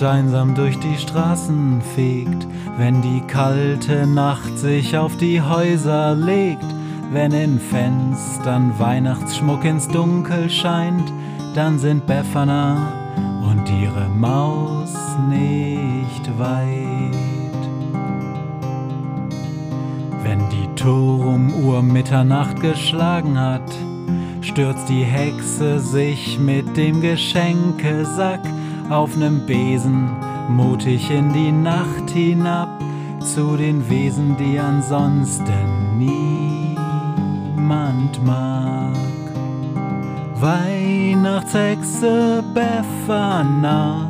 Nacht einsam durch die Straßen fegt, wenn die kalte Nacht sich auf die Häuser legt, wenn in Fenstern Weihnachtsschmuck ins Dunkel scheint, dann sind Befana und ihre Maus nicht weit. Wenn die Turmuhr Mitternacht geschlagen hat, stürzt die Hexe sich mit dem Geschenkesack auf nem Besen mutig in die Nacht hinab zu den Wesen, die ansonsten niemand mag. Weihnachtshexe Befana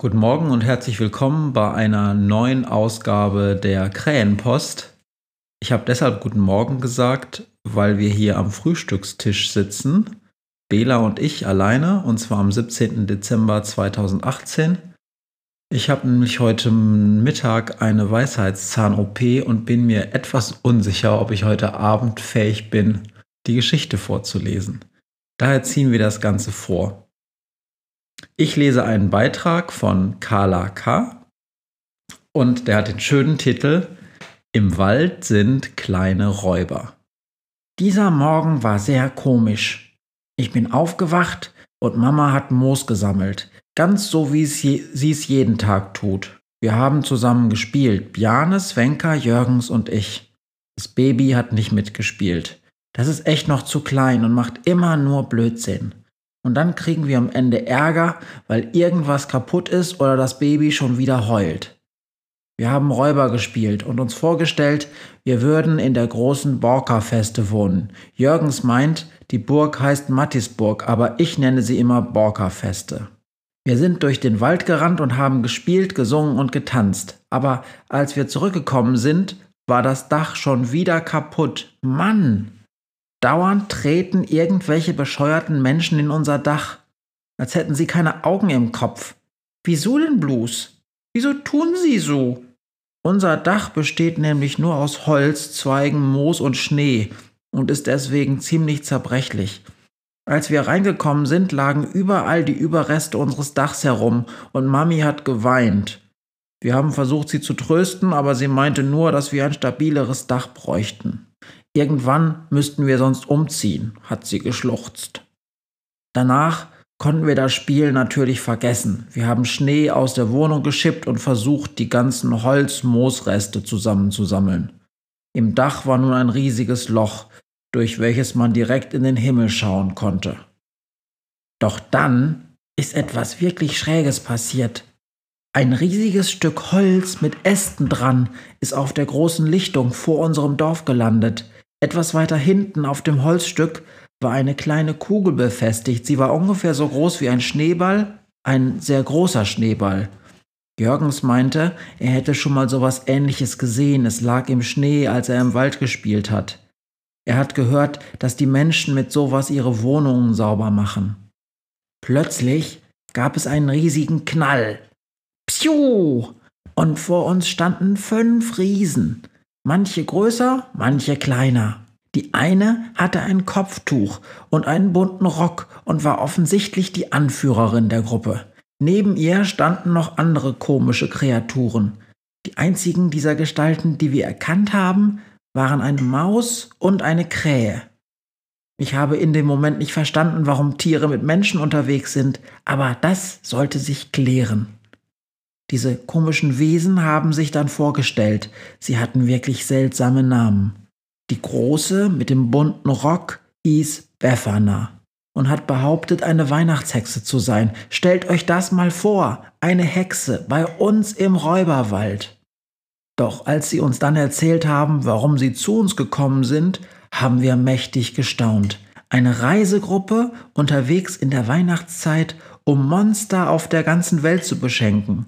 Guten Morgen und herzlich willkommen bei einer neuen Ausgabe der Krähenpost. Ich habe deshalb guten Morgen gesagt, weil wir hier am Frühstückstisch sitzen. Bela und ich alleine, und zwar am 17. Dezember 2018. Ich habe nämlich heute Mittag eine Weisheitszahn-OP und bin mir etwas unsicher, ob ich heute Abend fähig bin, die Geschichte vorzulesen. Daher ziehen wir das Ganze vor. Ich lese einen Beitrag von Carla K. und der hat den schönen Titel Im Wald sind kleine Räuber. Dieser Morgen war sehr komisch. Ich bin aufgewacht und Mama hat Moos gesammelt, ganz so wie sie es jeden Tag tut. Wir haben zusammen gespielt, Bjane, Svenka, Jürgens und ich. Das Baby hat nicht mitgespielt. Das ist echt noch zu klein und macht immer nur Blödsinn. Und dann kriegen wir am Ende Ärger, weil irgendwas kaputt ist oder das Baby schon wieder heult. Wir haben Räuber gespielt und uns vorgestellt, wir würden in der großen Borka-Feste wohnen. Jürgens meint, die Burg heißt Mattisburg, aber ich nenne sie immer Borka-Feste. Wir sind durch den Wald gerannt und haben gespielt, gesungen und getanzt. Aber als wir zurückgekommen sind, war das Dach schon wieder kaputt. Mann! Dauernd treten irgendwelche bescheuerten Menschen in unser Dach, als hätten sie keine Augen im Kopf. Wieso denn bloß? Wieso tun sie so? Unser Dach besteht nämlich nur aus Holz, Zweigen, Moos und Schnee und ist deswegen ziemlich zerbrechlich. Als wir reingekommen sind, lagen überall die Überreste unseres Dachs herum und Mami hat geweint. Wir haben versucht, sie zu trösten, aber sie meinte nur, dass wir ein stabileres Dach bräuchten. Irgendwann müssten wir sonst umziehen, hat sie geschluchzt. Danach konnten wir das Spiel natürlich vergessen. Wir haben Schnee aus der Wohnung geschippt und versucht, die ganzen Holz-Moosreste zusammenzusammeln. Im Dach war nun ein riesiges Loch, durch welches man direkt in den Himmel schauen konnte. Doch dann ist etwas wirklich Schräges passiert. Ein riesiges Stück Holz mit Ästen dran ist auf der großen Lichtung vor unserem Dorf gelandet. Etwas weiter hinten auf dem Holzstück war eine kleine Kugel befestigt. Sie war ungefähr so groß wie ein Schneeball, ein sehr großer Schneeball. Jürgens meinte, er hätte schon mal sowas ähnliches gesehen. Es lag im Schnee, als er im Wald gespielt hat. Er hat gehört, dass die Menschen mit sowas ihre Wohnungen sauber machen. Plötzlich gab es einen riesigen Knall. Pschuh! Und vor uns standen fünf Riesen manche größer, manche kleiner. Die eine hatte ein Kopftuch und einen bunten Rock und war offensichtlich die Anführerin der Gruppe. Neben ihr standen noch andere komische Kreaturen. Die einzigen dieser Gestalten, die wir erkannt haben, waren eine Maus und eine Krähe. Ich habe in dem Moment nicht verstanden, warum Tiere mit Menschen unterwegs sind, aber das sollte sich klären. Diese komischen Wesen haben sich dann vorgestellt. Sie hatten wirklich seltsame Namen. Die Große mit dem bunten Rock hieß Befana und hat behauptet, eine Weihnachtshexe zu sein. Stellt euch das mal vor, eine Hexe bei uns im Räuberwald. Doch als sie uns dann erzählt haben, warum sie zu uns gekommen sind, haben wir mächtig gestaunt. Eine Reisegruppe unterwegs in der Weihnachtszeit, um Monster auf der ganzen Welt zu beschenken.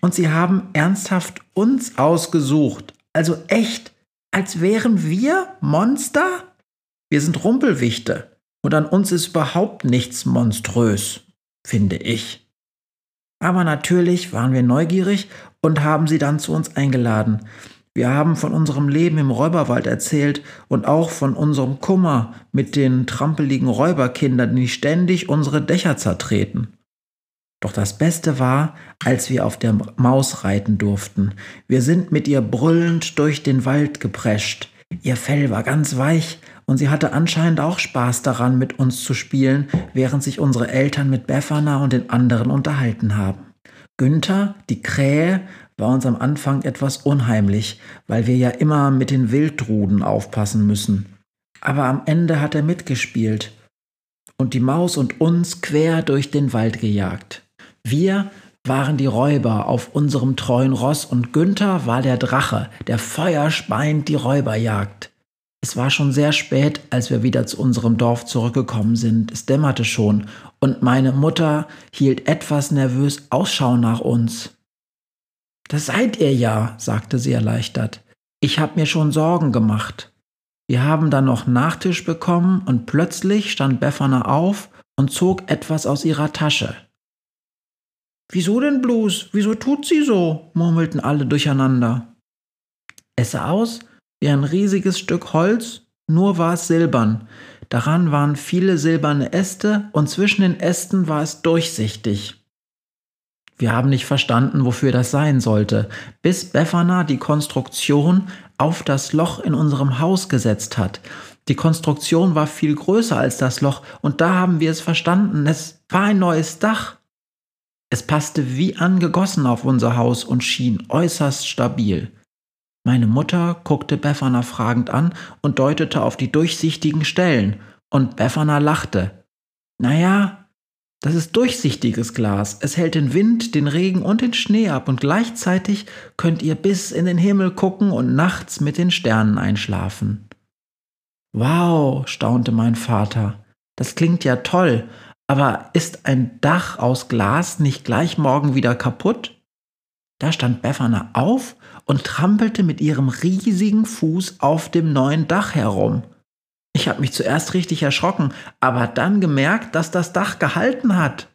Und sie haben ernsthaft uns ausgesucht. Also echt, als wären wir Monster? Wir sind Rumpelwichte. Und an uns ist überhaupt nichts monströs, finde ich. Aber natürlich waren wir neugierig und haben sie dann zu uns eingeladen. Wir haben von unserem Leben im Räuberwald erzählt und auch von unserem Kummer mit den trampeligen Räuberkindern, die ständig unsere Dächer zertreten. Doch das Beste war, als wir auf der Maus reiten durften. Wir sind mit ihr brüllend durch den Wald geprescht. Ihr Fell war ganz weich und sie hatte anscheinend auch Spaß daran, mit uns zu spielen, während sich unsere Eltern mit Befana und den anderen unterhalten haben. Günther, die Krähe, war uns am Anfang etwas unheimlich, weil wir ja immer mit den Wildruden aufpassen müssen. Aber am Ende hat er mitgespielt und die Maus und uns quer durch den Wald gejagt. Wir waren die Räuber auf unserem treuen Ross und Günther war der Drache, der feuerspeint die Räuber jagt. Es war schon sehr spät, als wir wieder zu unserem Dorf zurückgekommen sind. Es dämmerte schon und meine Mutter hielt etwas nervös Ausschau nach uns. Das seid ihr ja, sagte sie erleichtert. Ich hab mir schon Sorgen gemacht. Wir haben dann noch Nachtisch bekommen und plötzlich stand Befana auf und zog etwas aus ihrer Tasche. Wieso denn bloß? Wieso tut sie so? murmelten alle durcheinander. Es sah aus wie ein riesiges Stück Holz, nur war es silbern. Daran waren viele silberne Äste und zwischen den Ästen war es durchsichtig. Wir haben nicht verstanden, wofür das sein sollte, bis Befana die Konstruktion auf das Loch in unserem Haus gesetzt hat. Die Konstruktion war viel größer als das Loch und da haben wir es verstanden. Es war ein neues Dach. Es passte wie angegossen auf unser Haus und schien äußerst stabil. Meine Mutter guckte Befana fragend an und deutete auf die durchsichtigen Stellen, und Befana lachte. Naja, das ist durchsichtiges Glas. Es hält den Wind, den Regen und den Schnee ab und gleichzeitig könnt ihr bis in den Himmel gucken und nachts mit den Sternen einschlafen. Wow, staunte mein Vater. Das klingt ja toll, aber ist ein Dach aus Glas nicht gleich morgen wieder kaputt? Da stand Befana auf und trampelte mit ihrem riesigen Fuß auf dem neuen Dach herum. Ich habe mich zuerst richtig erschrocken, aber dann gemerkt, dass das Dach gehalten hat.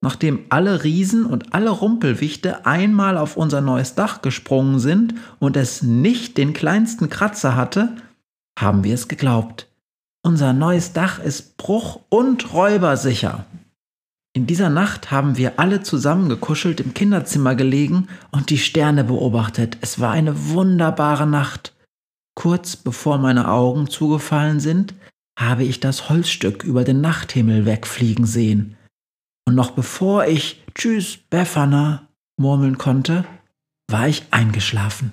Nachdem alle Riesen und alle Rumpelwichte einmal auf unser neues Dach gesprungen sind und es nicht den kleinsten Kratzer hatte, haben wir es geglaubt. Unser neues Dach ist bruch- und räubersicher. In dieser Nacht haben wir alle zusammengekuschelt im Kinderzimmer gelegen und die Sterne beobachtet. Es war eine wunderbare Nacht. Kurz bevor meine Augen zugefallen sind, habe ich das Holzstück über den Nachthimmel wegfliegen sehen. Und noch bevor ich Tschüss, Befana murmeln konnte, war ich eingeschlafen.